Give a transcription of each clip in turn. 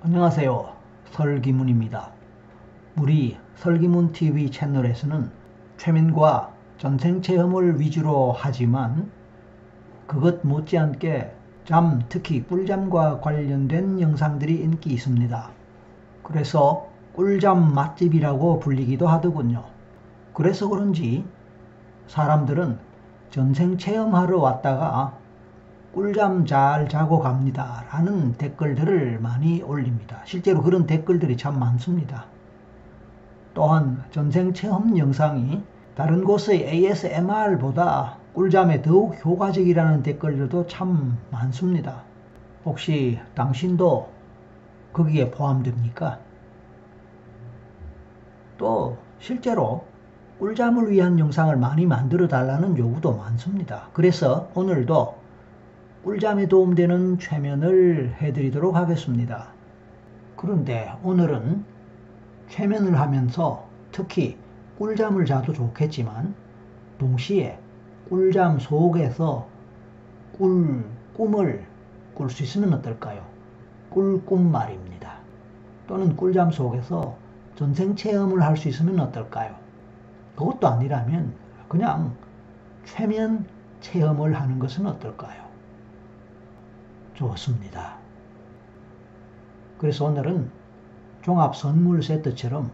안녕하세요. 설기문입니다. 우리 설기문 TV 채널에서는 최면과 전생 체험을 위주로 하지만 그것 못지않게 잠, 특히 꿀잠과 관련된 영상들이 인기 있습니다. 그래서 꿀잠 맛집이라고 불리기도 하더군요. 그래서 그런지 사람들은 전생 체험하러 왔다가 꿀잠 잘 자고 갑니다. 라는 댓글들을 많이 올립니다. 실제로 그런 댓글들이 참 많습니다. 또한 전생 체험 영상이 다른 곳의 ASMR보다 꿀잠에 더욱 효과적이라는 댓글들도 참 많습니다. 혹시 당신도 거기에 포함됩니까? 또 실제로 꿀잠을 위한 영상을 많이 만들어 달라는 요구도 많습니다. 그래서 오늘도 꿀잠에 도움되는 최면을 해드리도록 하겠습니다. 그런데 오늘은 최면을 하면서 특히 꿀잠을 자도 좋겠지만 동시에 꿀잠 속에서 꿀, 꿈을 꿀 수 있으면 어떨까요? 꿀꿈 말입니다. 또는 꿀잠 속에서 전생 체험을 할 수 있으면 어떨까요? 그것도 아니라면 그냥 최면 체험을 하는 것은 어떨까요? 좋습니다. 그래서 오늘은 종합 선물 세트처럼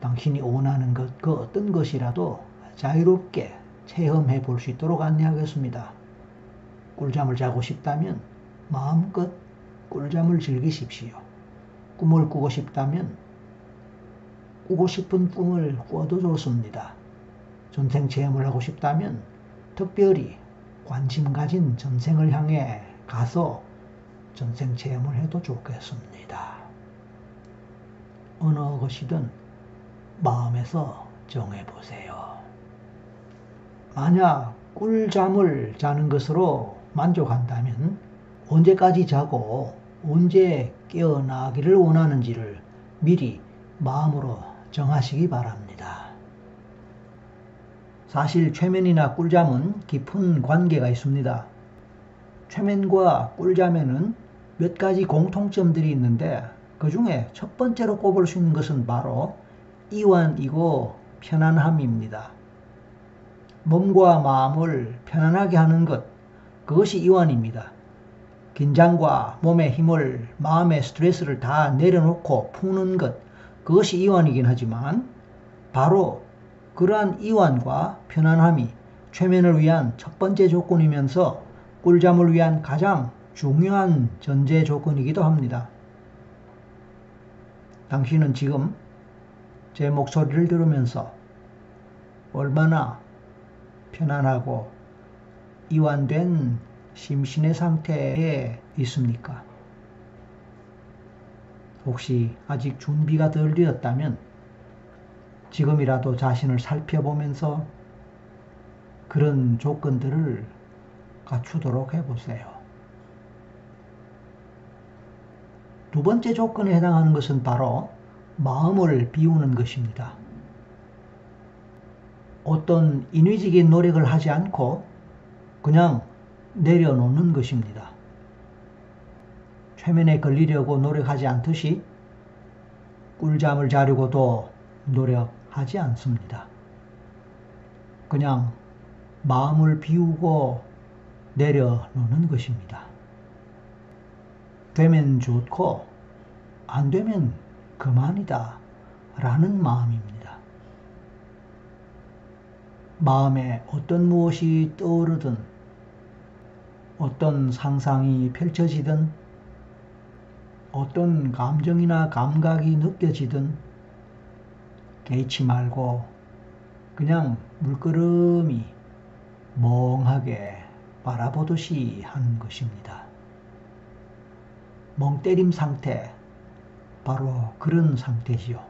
당신이 원하는 것, 그 어떤 것이라도 자유롭게 체험해 볼 수 있도록 안내하겠습니다. 꿀잠을 자고 싶다면 마음껏 꿀잠을 즐기십시오. 꿈을 꾸고 싶다면 꾸고 싶은 꿈을 꿔도 좋습니다. 전생 체험을 하고 싶다면 특별히 관심 가진 전생을 향해 가서 전생 체험을 해도 좋겠습니다. 어느 것이든 마음에서 정해보세요. 만약 꿀잠을 자는 것으로 만족한다면 언제까지 자고 언제 깨어나기를 원하는지를 미리 마음으로 정하시기 바랍니다. 사실 최면이나 꿀잠은 깊은 관계가 있습니다. 최면과 꿀잠에는 몇 가지 공통점들이 있는데 그 중에 첫 번째로 꼽을 수 있는 것은 바로 이완이고 편안함입니다. 몸과 마음을 편안하게 하는 것, 그것이 이완입니다. 긴장과 몸의 힘을, 마음의 스트레스를 다 내려놓고 푸는 것, 그것이 이완이긴 하지만 바로 그러한 이완과 편안함이 최면을 위한 첫 번째 조건이면서 꿀잠을 위한 가장 중요한 전제 조건이기도 합니다. 당신은 지금 제 목소리를 들으면서 얼마나 편안하고 이완된 심신의 상태에 있습니까? 혹시 아직 준비가 덜 되었다면 지금이라도 자신을 살펴보면서 그런 조건들을 갖추도록 해보세요. 두 번째 조건에 해당하는 것은 바로 마음을 비우는 것입니다. 어떤 인위적인 노력을 하지 않고 그냥 내려놓는 것입니다. 최면에 걸리려고 노력하지 않듯이 꿀잠을 자려고도 노력하지 않습니다. 그냥 마음을 비우고 내려놓는 것입니다. 되면 좋고 안 되면 그만이다 라는 마음입니다. 마음에 어떤 무엇이 떠오르든 어떤 상상이 펼쳐지든 어떤 감정이나 감각이 느껴지든 개의치 말고 그냥 물끄러미 멍하게 바라보듯이 하는 것입니다. 멍 때림 상태, 바로 그런 상태지요.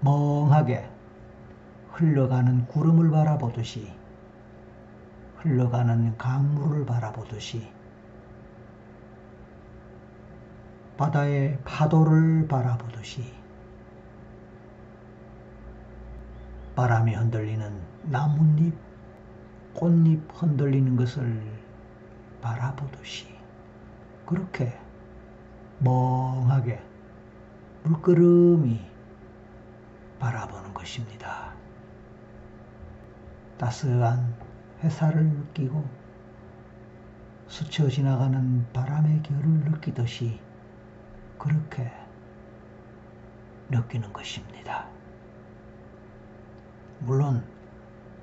멍하게 흘러가는 구름을 바라보듯이, 흘러가는 강물을 바라보듯이, 바다의 파도를 바라보듯이, 바람이 흔들리는 나뭇잎, 꽃잎 흔들리는 것을 바라보듯이 그렇게 멍하게 물끄러미 바라보는 것입니다. 따스한 햇살을 느끼고 스쳐 지나가는 바람의 결을 느끼듯이 그렇게 느끼는 것입니다. 물론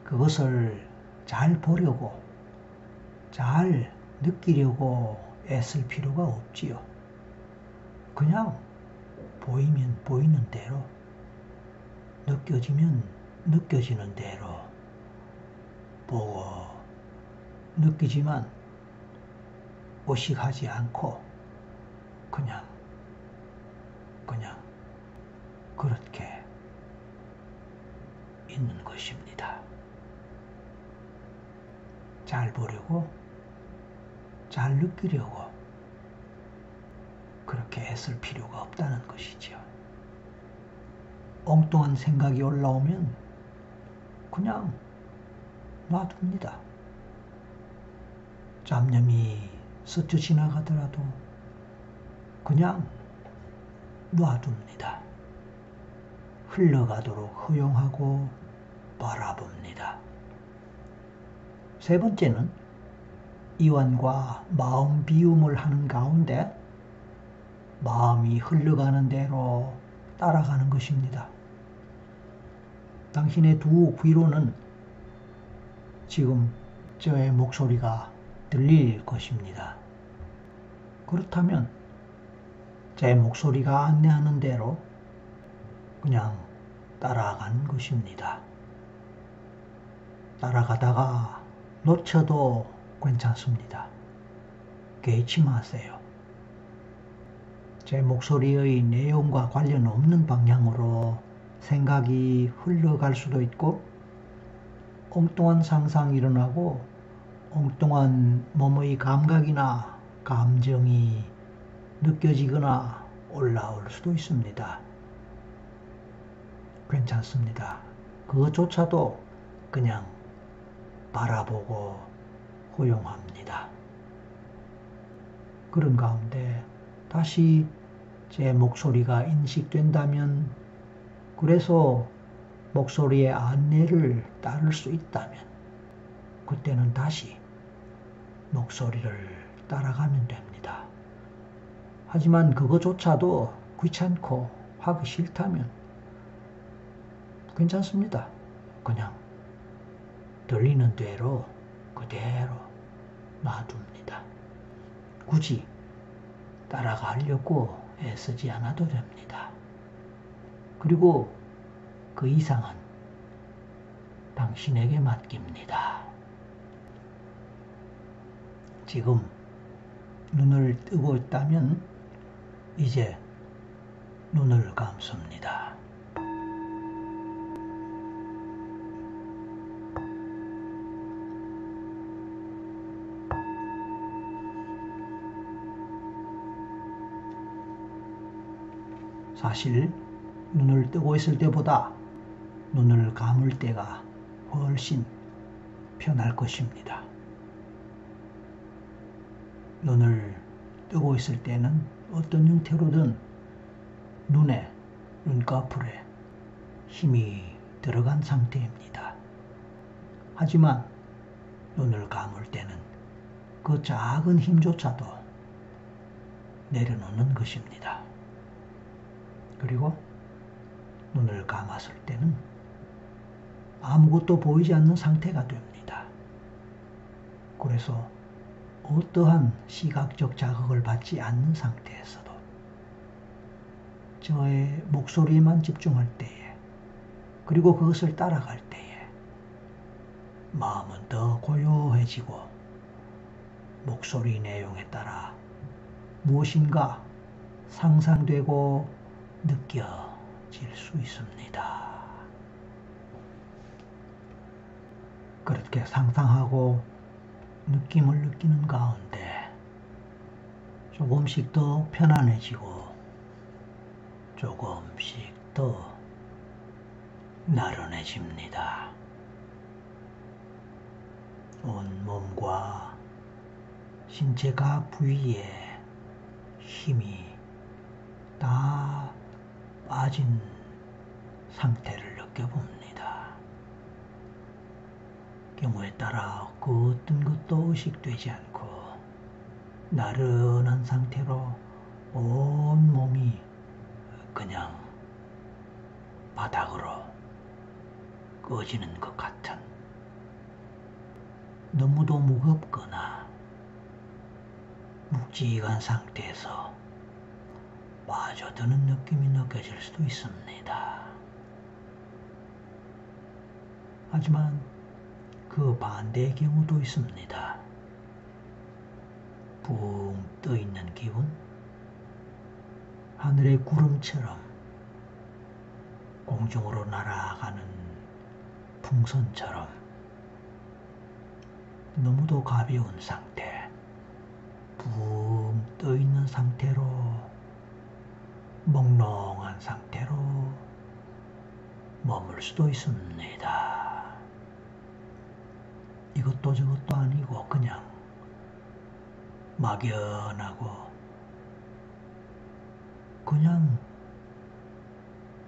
그것을 잘 보려고 잘 느끼려고 애쓸 필요가 없지요. 그냥 보이면 보이는 대로 느껴지면 느껴지는 대로 보고 느끼지만 의식하지 않고 그냥 그냥 그렇게 있는 것입니다. 잘 보려고 잘 느끼려고 그렇게 애쓸 필요가 없다는 것이죠. 엉뚱한 생각이 올라오면 그냥 놔둡니다. 잡념이 스쳐 지나가더라도 그냥 놔둡니다. 흘러가도록 허용하고 바라봅니다. 세 번째는 이완과 마음 비움을 하는 가운데 마음이 흘러가는 대로 따라가는 것입니다. 당신의 두 귀로는 지금 저의 목소리가 들릴 것입니다. 그렇다면 제 목소리가 안내하는 대로 그냥 따라가는 것입니다. 따라가다가 놓쳐도 괜찮습니다. 개의치 마세요. 제 목소리의 내용과 관련 없는 방향으로 생각이 흘러갈 수도 있고 엉뚱한 상상이 일어나고 엉뚱한 몸의 감각이나 감정이 느껴지거나 올라올 수도 있습니다. 괜찮습니다. 그것조차도 그냥 바라보고 허용합니다. 그런 가운데 다시 제 목소리가 인식된다면 그래서 목소리의 안내를 따를 수 있다면 그때는 다시 목소리를 따라가면 됩니다. 하지만 그것조차도 귀찮고 하기 싫다면 괜찮습니다. 그냥 들리는 대로 그대로 놔둡니다. 굳이 따라가려고 애쓰지 않아도 됩니다. 그리고 그 이상은 당신에게 맡깁니다. 지금 눈을 뜨고 있다면 이제 눈을 감습니다. 사실 눈을 뜨고 있을 때보다 눈을 감을 때가 훨씬 편할 것입니다. 눈을 뜨고 있을 때는 어떤 형태로든 눈에, 눈꺼풀에 힘이 들어간 상태입니다. 하지만 눈을 감을 때는 그 작은 힘조차도 내려놓는 것입니다. 그리고 눈을 감았을 때는 아무것도 보이지 않는 상태가 됩니다. 그래서 어떠한 시각적 자극을 받지 않는 상태에서도 저의 목소리에만 집중할 때에 그리고 그것을 따라갈 때에 마음은 더 고요해지고 목소리 내용에 따라 무엇인가 상상되고 느껴질 수 있습니다. 그렇게 상상하고 느낌을 느끼는 가운데 조금씩 더 편안해지고 조금씩 더 나른해집니다. 온 몸과 신체 각 부위에 힘이 다 빠진 상태를 느껴봅니다. 경우에 따라 그 어떤 것도 의식되지 않고 나른한 상태로 온 몸이 그냥 바닥으로 꺼지는 것 같은 너무도 무겁거나 묵직한 상태에서 빠져드는 느낌이 느껴질 수도 있습니다. 하지만 그 반대의 경우도 있습니다. 붕 떠 있는 기분? 하늘의 구름처럼 공중으로 날아가는 풍선처럼 너무도 가벼운 상태, 붕 떠 있는 상태로 몽롱한 상태로 머물 수도 있습니다. 이것도 저것도 아니고 그냥 막연하고 그냥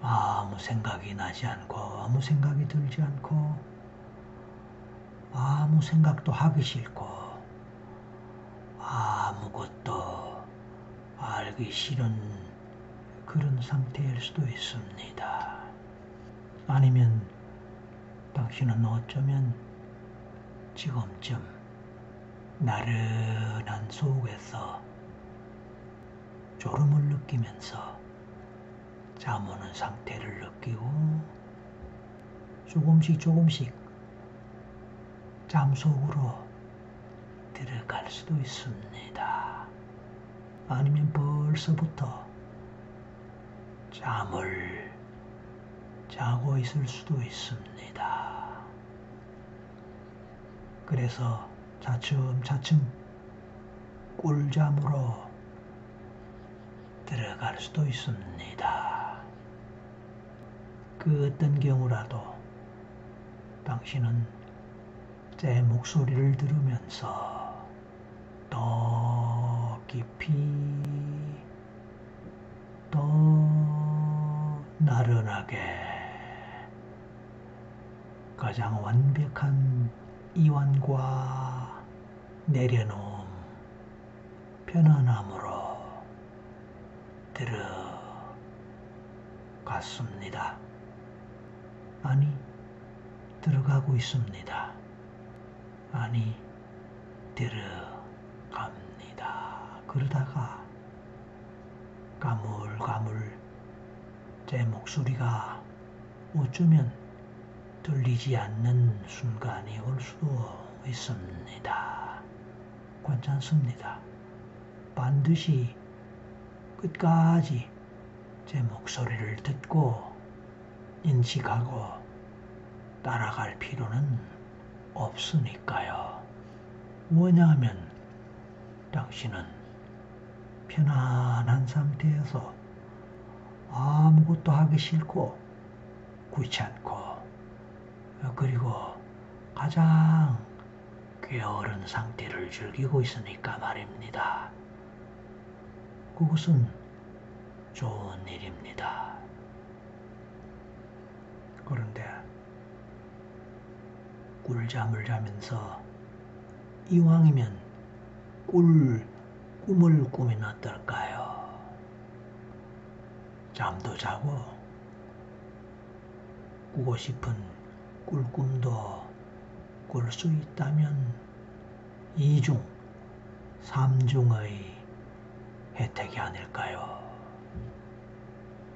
아무 생각이 나지 않고 아무 생각이 들지 않고 아무 생각도 하기 싫고 아무것도 알기 싫은 그런 상태일 수도 있습니다. 아니면 당신은 어쩌면 지금쯤 나른한 속에서 졸음을 느끼면서 잠오는 상태를 느끼고 조금씩 조금씩 잠 속으로 들어갈 수도 있습니다. 아니면 벌써부터 잠을 자고 있을 수도 있습니다. 그래서 차츰차츰 꿀잠으로 들어갈 수도 있습니다. 그 어떤 경우라도 당신은 제 목소리를 들으면서 더 깊이 더 나른하게 가장 완벽한 이완과 내려놓음, 편안함으로 들어갔습니다. 아니, 들어가고 있습니다. 아니, 들어갑니다. 그러다가 가물가물 제 목소리가 어쩌면 들리지 않는 순간이 올 수도 있습니다. 괜찮습니다. 반드시 끝까지 제 목소리를 듣고 인식하고 따라갈 필요는 없으니까요. 왜냐하면 당신은 편안한 상태에서 아무것도 하기 싫고 귀찮고 그리고 가장 게으른 상태를 즐기고 있으니까 말입니다. 그것은 좋은 일입니다. 그런데 꿀잠을 자면서 이왕이면 꿀 꿈을 꾸면 어떨까요? 잠도 자고 꾸고 싶은 꿀꿈도 꿀 수 있다면 이중, 삼중의 혜택이 아닐까요?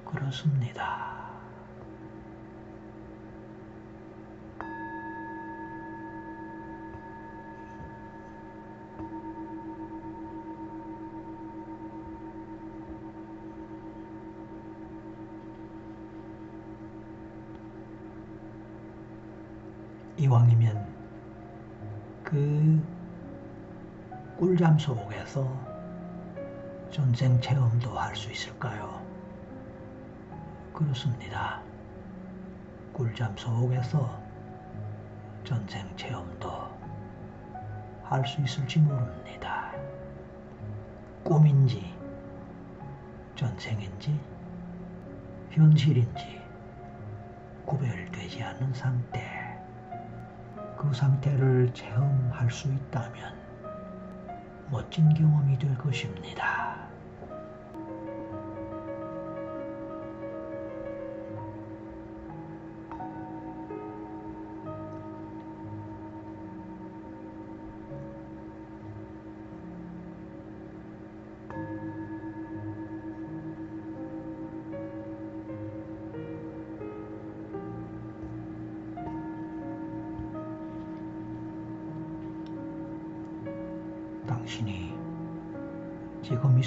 그렇습니다. 이왕이면 그 꿀잠 속에서 전생 체험도 할 수 있을까요? 그렇습니다. 꿀잠 속에서 전생 체험도 할 수 있을지 모릅니다. 꿈인지 전생인지 현실인지 구별되지 않는 상태. 그 상태를 체험할 수 있다면 멋진 경험이 될 것입니다.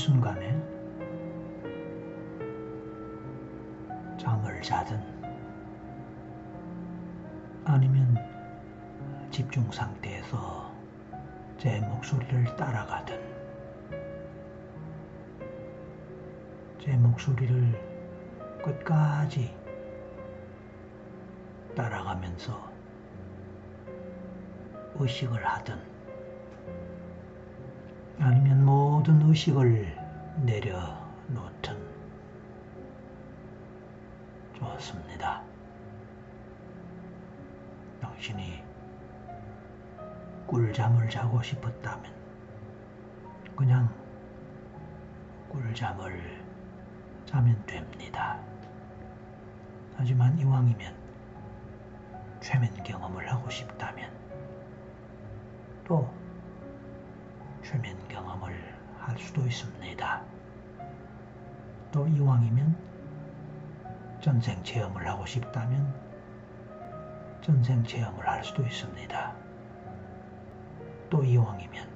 순간에 잠을 자든 아니면 집중 상태에서 제 목소리를 따라가든 제 목소리를 끝까지 따라가면서 의식을 하든 아니면 모든 의식을 내려놓든 좋습니다. 당신이 꿀잠을 자고 싶었다면 그냥 꿀잠을 자면 됩니다. 하지만 이왕이면 최면 경험을 하고 싶다면 또 최면 경험을 할 수도 있습니다. 또 이왕이면 전생 체험을 하고 싶다면 전생 체험을 할 수도 있습니다. 또 이왕이면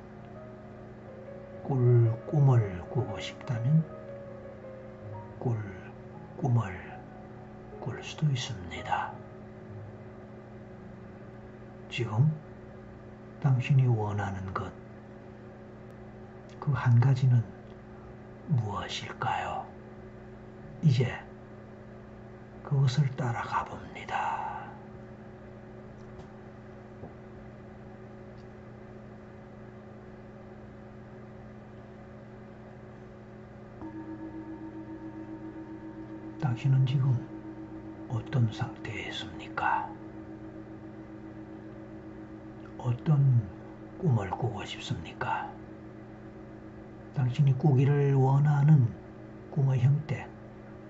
꿀 꿈을 꾸고 싶다면 꿀 꿈을 꿀 수도 있습니다. 지금 당신이 원하는 것, 그 한 가지는 무엇일까요? 이제 그것을 따라가 봅니다. 당신은 지금 어떤 상태에 있습니까? 어떤 꿈을 꾸고 싶습니까? 당신이 꾸기를 원하는 꿈의 형태,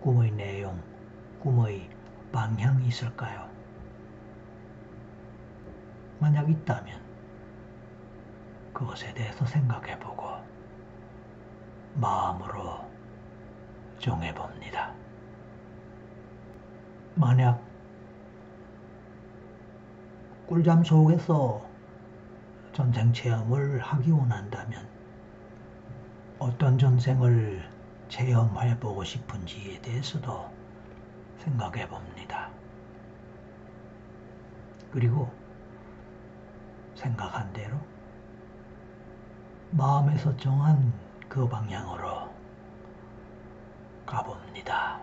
꿈의 내용, 꿈의 방향이 있을까요? 만약 있다면 그것에 대해서 생각해 보고 마음으로 정해 봅니다. 만약 꿀잠 속에서 전생 체험을 하기 원한다면 어떤 전생을 체험해 보고 싶은지에 대해서도 생각해 봅니다. 그리고 생각한 대로 마음에서 정한 그 방향으로 가봅니다.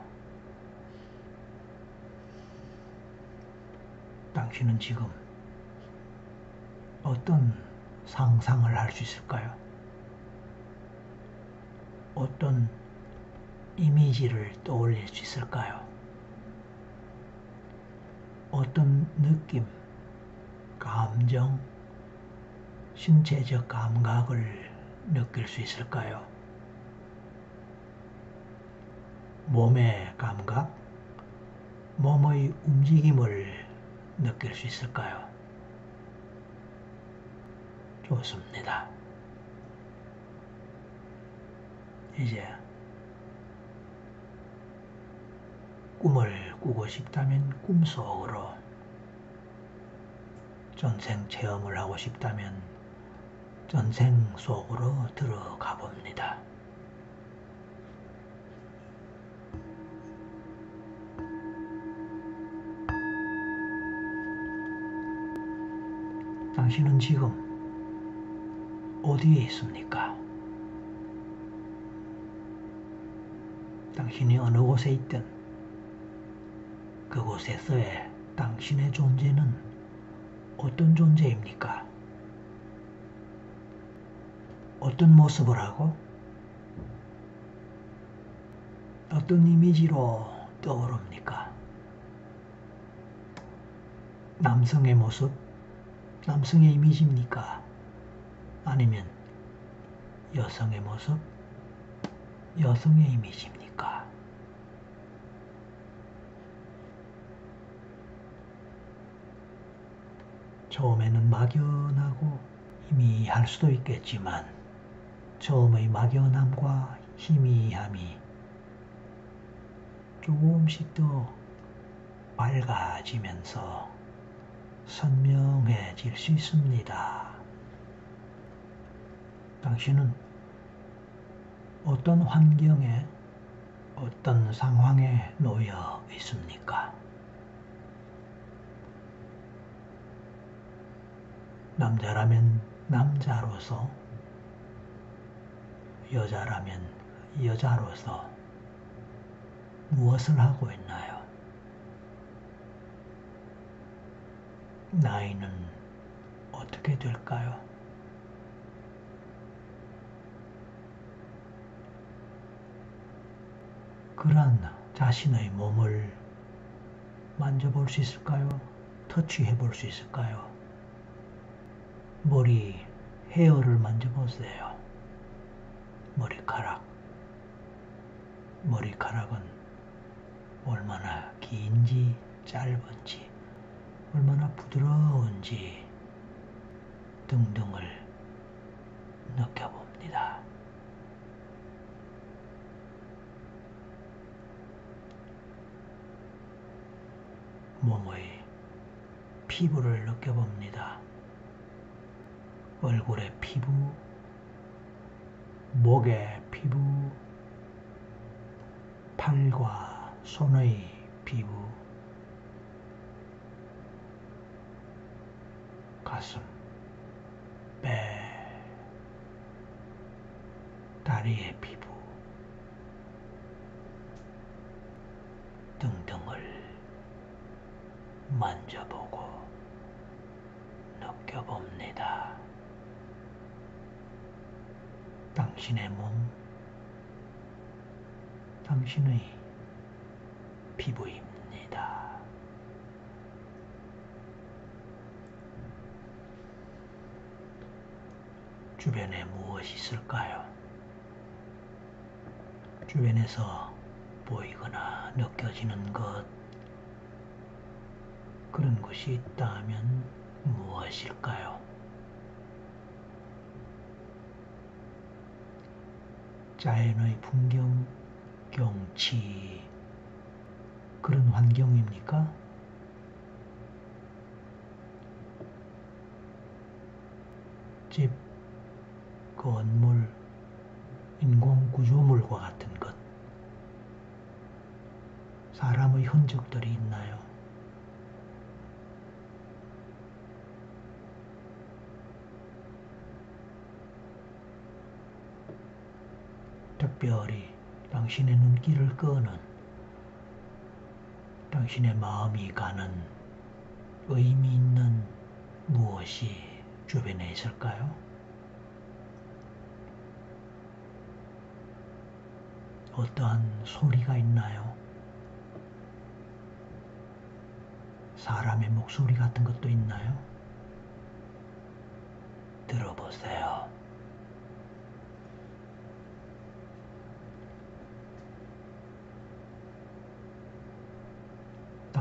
당신은 지금 어떤 상상을 할 수 있을까요? 어떤 이미지를 떠올릴 수 있을까요? 어떤 느낌, 감정, 신체적 감각을 느낄 수 있을까요? 몸의 감각, 몸의 움직임을 느낄 수 있을까요? 좋습니다. 이제 꿈을 꾸고 싶다면 꿈속으로 전생 체험을 하고 싶다면 전생 속으로 들어가 봅니다. 당신은 지금 어디에 있습니까? 당신이 어느 곳에 있든 그곳에서의 당신의 존재는 어떤 존재입니까? 어떤 모습을 하고 어떤 이미지로 떠오릅니까? 남성의 모습, 남성의 이미지입니까? 아니면 여성의 모습, 여성의 이미지입니까? 처음에는 막연하고 희미할 수도 있겠지만 처음의 막연함과 희미함이 조금씩 더 밝아지면서 선명해질 수 있습니다. 당신은 어떤 환경에 어떤 상황에 놓여 있습니까? 남자라면 남자로서, 여자라면 여자로서 무엇을 하고 있나요? 나이는 어떻게 될까요? 그러한 자신의 몸을 만져볼 수 있을까요? 터치해 볼 수 있을까요? 머리, 헤어를 만져보세요. 머리카락. 머리카락은 얼마나 긴지 짧은지, 얼마나 부드러운지 등등을 느껴봅니다. 몸의 피부를 느껴봅니다. 얼굴의 피부, 목의 피부, 팔과 손의 피부, 가슴, 배, 다리의 피부 등등을 만져보고 느껴봅니다. 당신의 몸, 당신의 피부입니다. 주변에 무엇이 있을까요? 주변에서 보이거나 느껴지는 것, 그런 것이 있다면 무엇일까요? 자연의 풍경, 경치, 그런 환경입니까? 집, 건물, 인공 구조물과 같은 것, 사람의 흔적들이 있나요? 특별히 당신의 눈길을 끄는 당신의 마음이 가는 의미 있는 무엇이 주변에 있을까요? 어떠한 소리가 있나요? 사람의 목소리 같은 것도 있나요? 들어보세요.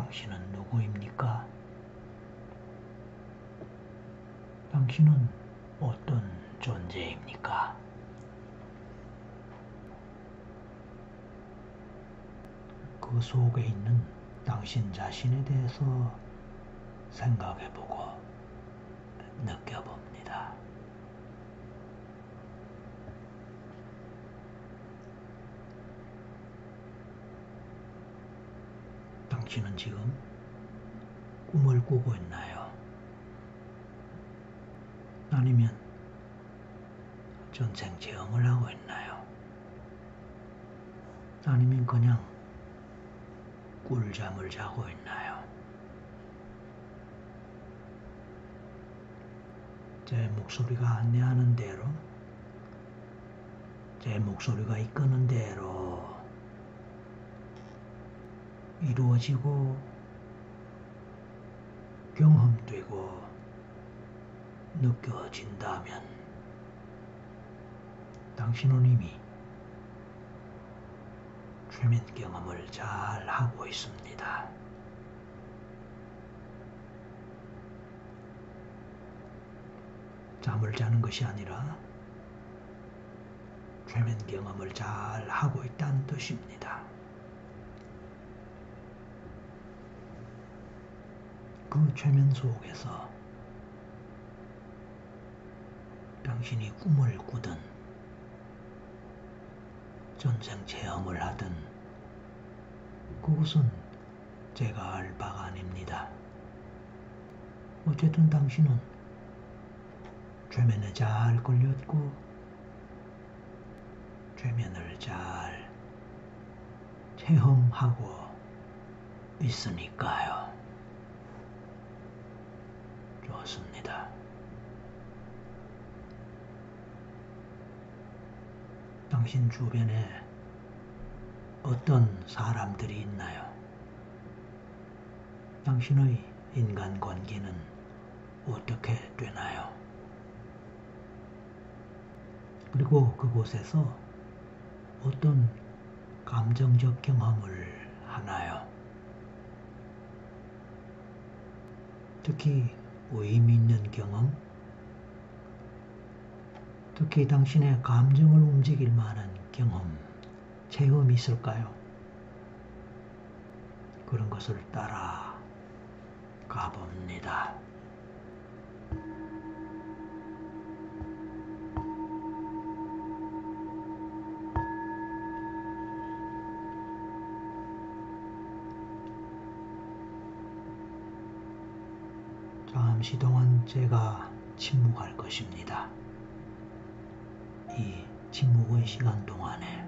당신은 누구입니까? 당신은 어떤 존재입니까? 그 속에 있는 당신 자신에 대해서 생각해보고 느껴봅니다. 당신은 지금 꿈을 꾸고 있나요? 아니면 전생 체험을 하고 있나요? 아니면 그냥 꿀잠을 자고 있나요? 제 목소리가 안내하는 대로, 제 목소리가 이끄는 대로 이루어지고 경험되고 느껴진다면 당신은 이미 최면 경험을 잘 하고 있습니다. 잠을 자는 것이 아니라 최면 경험을 잘 하고 있다는 뜻입니다. 그 최면 속에서 당신이 꿈을 꾸든 전생 체험을 하든 그것은 제가 알 바가 아닙니다. 어쨌든 당신은 최면에 잘 걸렸고 최면을 잘 체험하고 있으니까요. 좋습니다. 당신 주변에 어떤 사람들이 있나요? 당신의 인간관계는 어떻게 되나요? 그리고 그곳에서 어떤 감정적 경험을 하나요? 특히 의미 있는 경험, 특히 당신의 감정을 움직일 만한 경험, 체험이 있을까요? 그런 것을 따라 가봅니다. 잠시 동안 제가 침묵할 것입니다. 이 침묵의 시간 동안에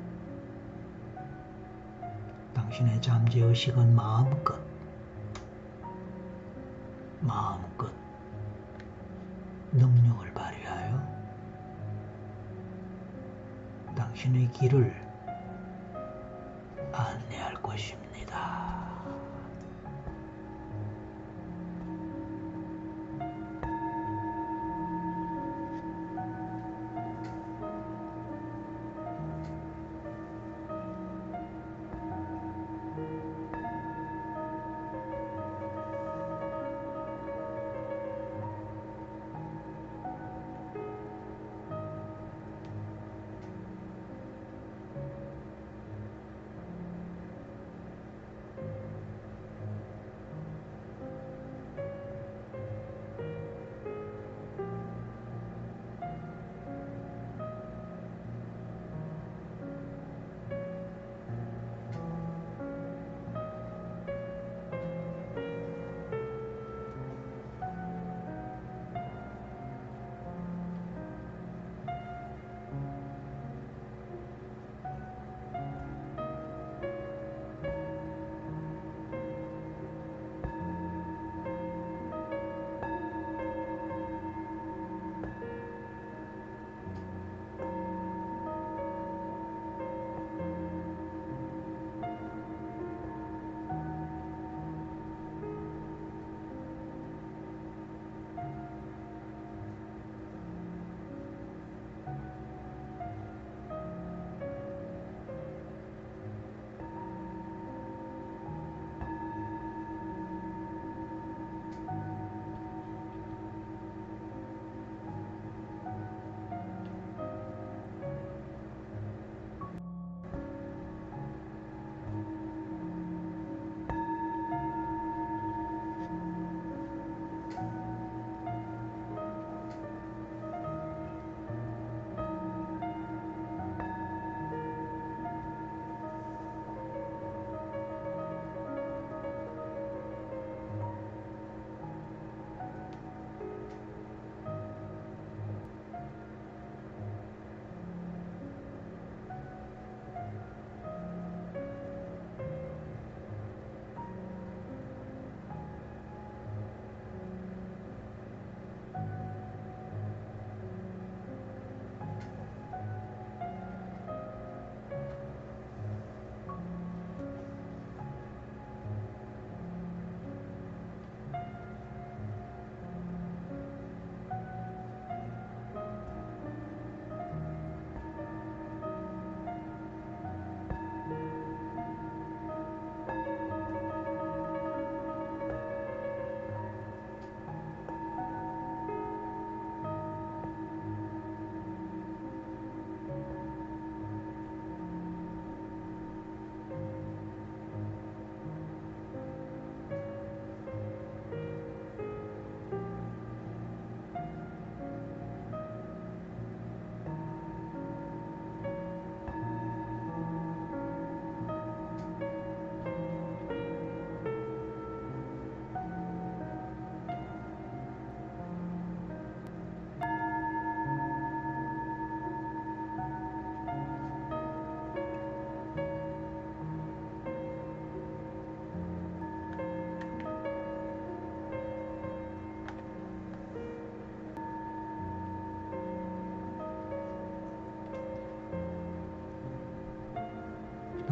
당신의 잠재의식은 마음껏 마음껏 능력을 발휘하여 당신의 길을 안내할 것입니다.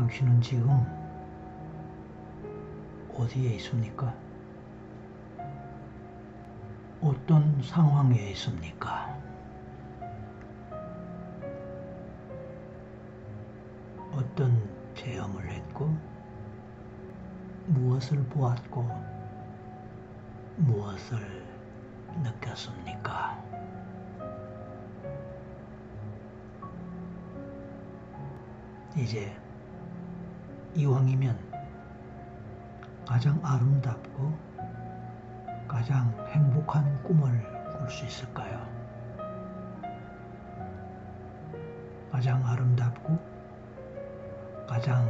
당신은 지금 어디에 있습니까? 어떤 상황에 있습니까? 어떤 체험을 했고, 무엇을 보았고, 무엇을 느꼈습니까? 이제 이왕이면 가장 아름답고 가장 행복한 꿈을 꿀 수 있을까요? 가장 아름답고 가장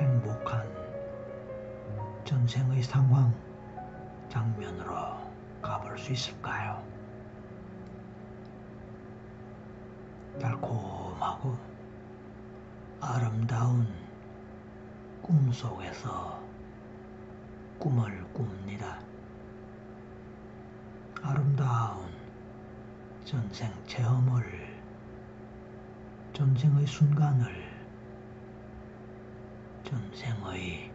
행복한 전생의 상황 장면으로 가볼 수 있을까요? 달콤하고 아름다운 꿈 속에서 꿈을 꿉니다. 아름다운 전생 체험을, 전생의 순간을, 전생의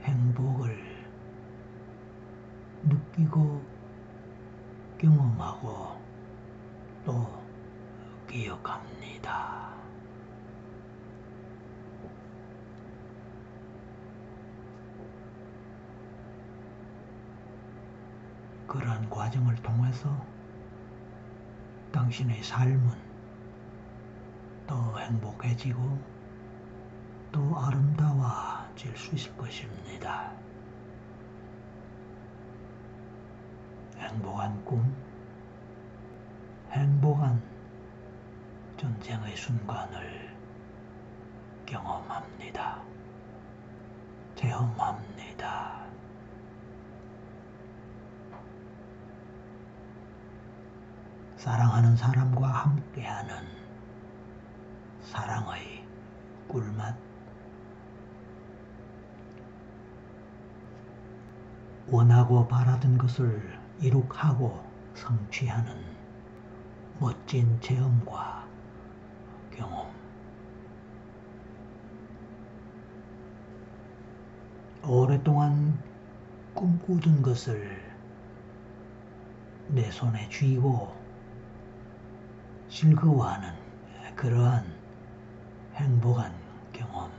행복을 느끼고 경험하고 또 기억합니다. 그러한 과정을 통해서 당신의 삶은 더 행복해지고 또 아름다워질 수 있을 것입니다. 행복한 꿈, 행복한 전쟁의 순간을 경험합니다. 체험합니다. 사랑하는 사람과 함께하는 사랑의 꿀맛. 원하고 바라던 것을 이룩하고 성취하는 멋진 체험과 경험. 오랫동안 꿈꾸던 것을 내 손에 쥐고 즐거워하는 그러한 행복한 경험.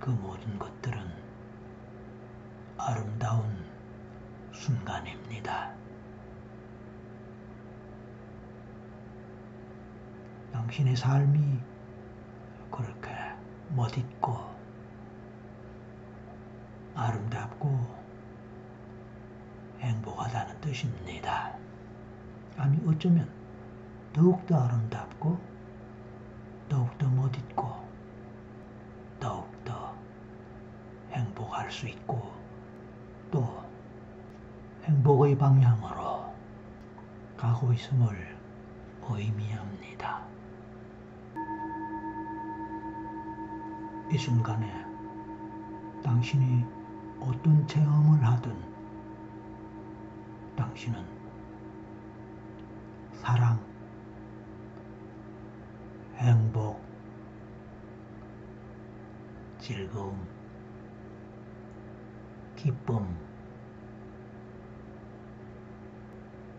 그 모든 것들은 아름다운 순간입니다. 당신의 삶이 그렇게 멋있고 뜻입니다. 아니 어쩌면 더욱더 아름답고 더욱더 멋있고 더욱더 행복할 수 있고 또 행복의 방향으로 가고 있음을 의미합니다. 이 순간에 당신이 어떤 체험을 하든 당신은 사랑, 행복, 즐거움, 기쁨,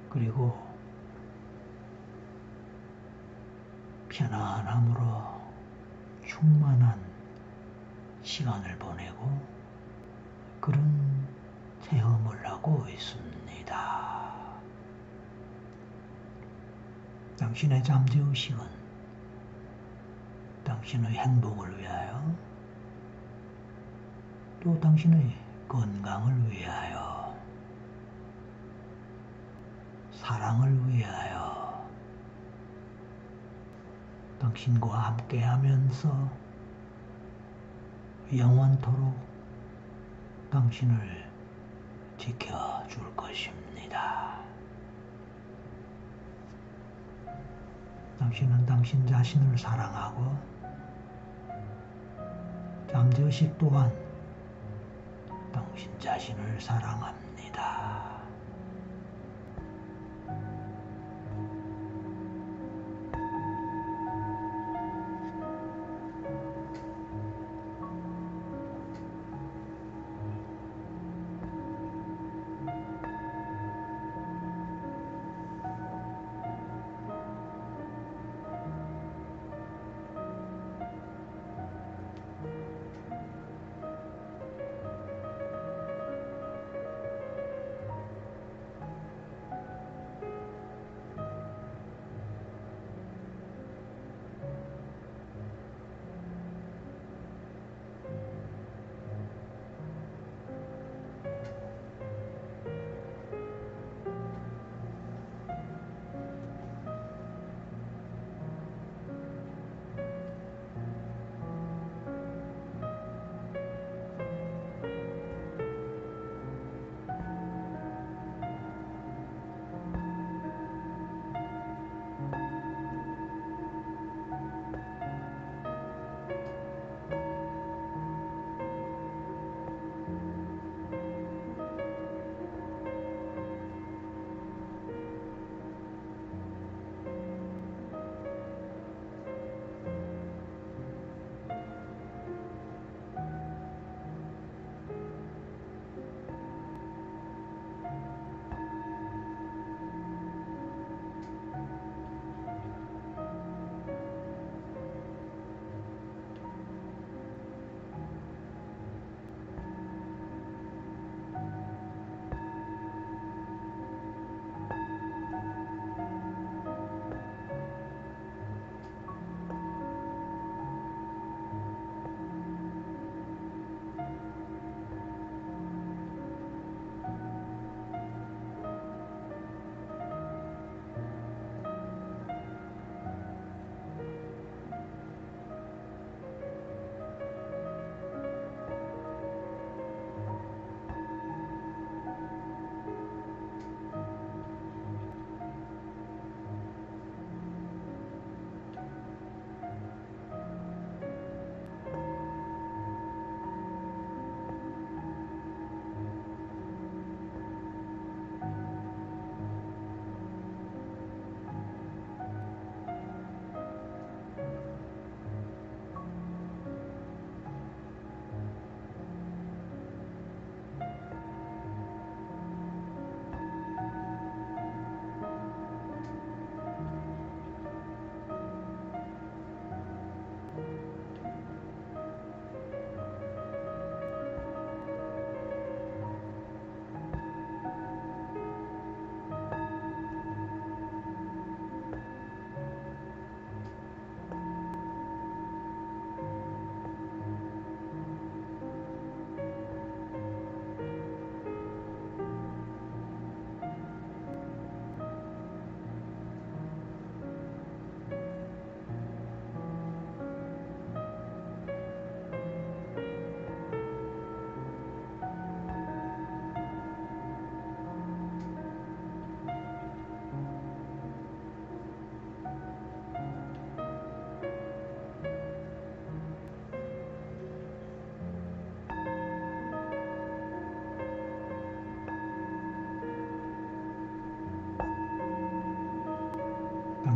그리고 편안함으로 충만한 시간을 보내고 그런 체험을 하고 있습니다. 당신의 잠재의식은 당신의 행복을 위하여 또 당신의 건강을 위하여 사랑을 위하여 당신과 함께 하면서 영원토록 당신을 지켜줄 것입니다. 당신은 당신 자신을 사랑하고 잠재의식 또한 당신 자신을 사랑합니다.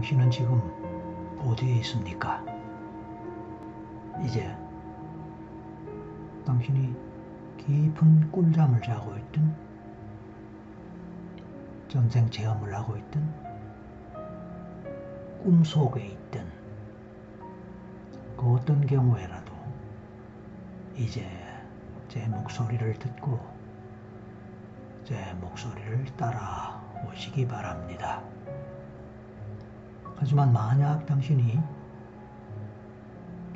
당신은 지금 어디에 있습니까? 이제 당신이 깊은 꿀잠을 자고 있든 전생 체험을 하고 있든 꿈속에 있든 그 어떤 경우에라도 이제 제 목소리를 듣고 제 목소리를 따라 오시기 바랍니다. 하지만 만약 당신이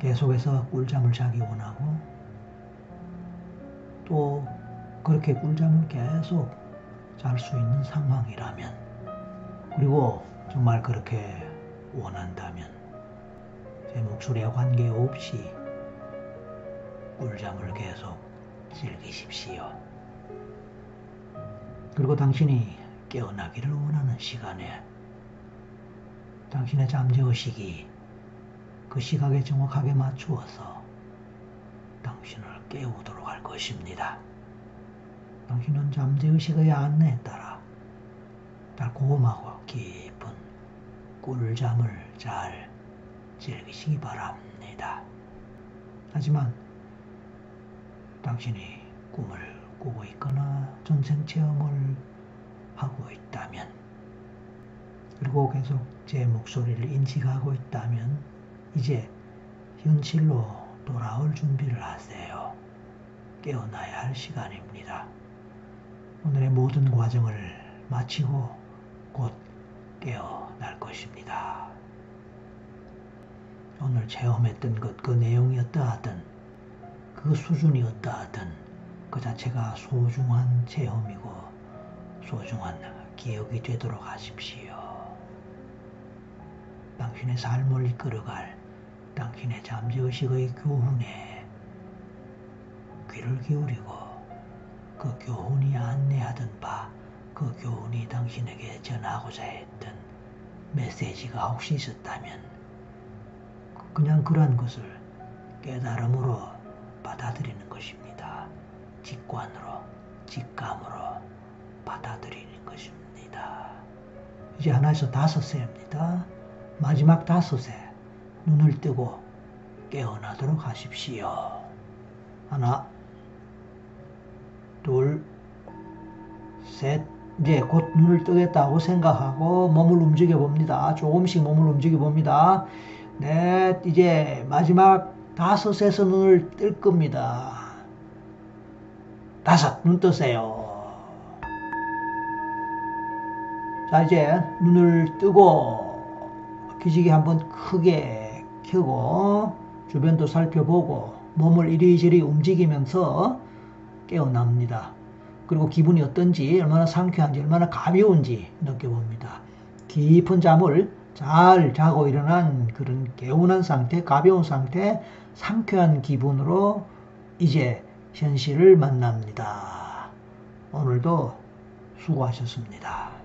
계속해서 꿀잠을 자기 원하고 또 그렇게 꿀잠을 계속 잘 수 있는 상황이라면 그리고 정말 그렇게 원한다면 제 목소리와 관계없이 꿀잠을 계속 즐기십시오. 그리고 당신이 깨어나기를 원하는 시간에 당신의 잠재의식이 그 시각에 정확하게 맞추어서 당신을 깨우도록 할 것입니다. 당신은 잠재의식의 안내에 따라 달콤하고 깊은 꿀잠을 잘 즐기시기 바랍니다. 하지만 당신이 꿈을 꾸고 있거나 전생 체험을 하고 있다면 그리고 계속 제 목소리를 인식하고 있다면 이제 현실로 돌아올 준비를 하세요. 깨어나야 할 시간입니다. 오늘의 모든 과정을 마치고 곧 깨어날 것입니다. 오늘 체험했던 것, 그 내용이 어떠하든, 그 수준이 어떠하든, 그 자체가 소중한 체험이고, 소중한 기억이 되도록 하십시오. 당신의 삶을 이끌어갈 당신의 잠재의식의 교훈에 귀를 기울이고 그 교훈이 안내하던 바 그 교훈이 당신에게 전하고자 했던 메시지가 혹시 있었다면 그냥 그러한 것을 깨달음으로 받아들이는 것입니다. 직관으로, 직감으로 받아들이는 것입니다. 이제 하나에서 다섯째입니다. 마지막 다섯에 눈을 뜨고 깨어나도록 하십시오. 하나, 둘, 셋. 이제 곧 눈을 뜨겠다고 생각하고 몸을 움직여 봅니다. 조금씩 몸을 움직여 봅니다. 넷, 이제 마지막 다섯에서 눈을 뜰 겁니다. 다섯, 눈 뜨세요. 자, 이제 눈을 뜨고 기지개 한번 크게 켜고 주변도 살펴보고 몸을 이리저리 움직이면서 깨어납니다. 그리고 기분이 어떤지, 얼마나 상쾌한지, 얼마나 가벼운지 느껴봅니다. 깊은 잠을 잘 자고 일어난 그런 개운한 상태, 가벼운 상태, 상쾌한 기분으로 이제 현실을 만납니다. 오늘도 수고하셨습니다.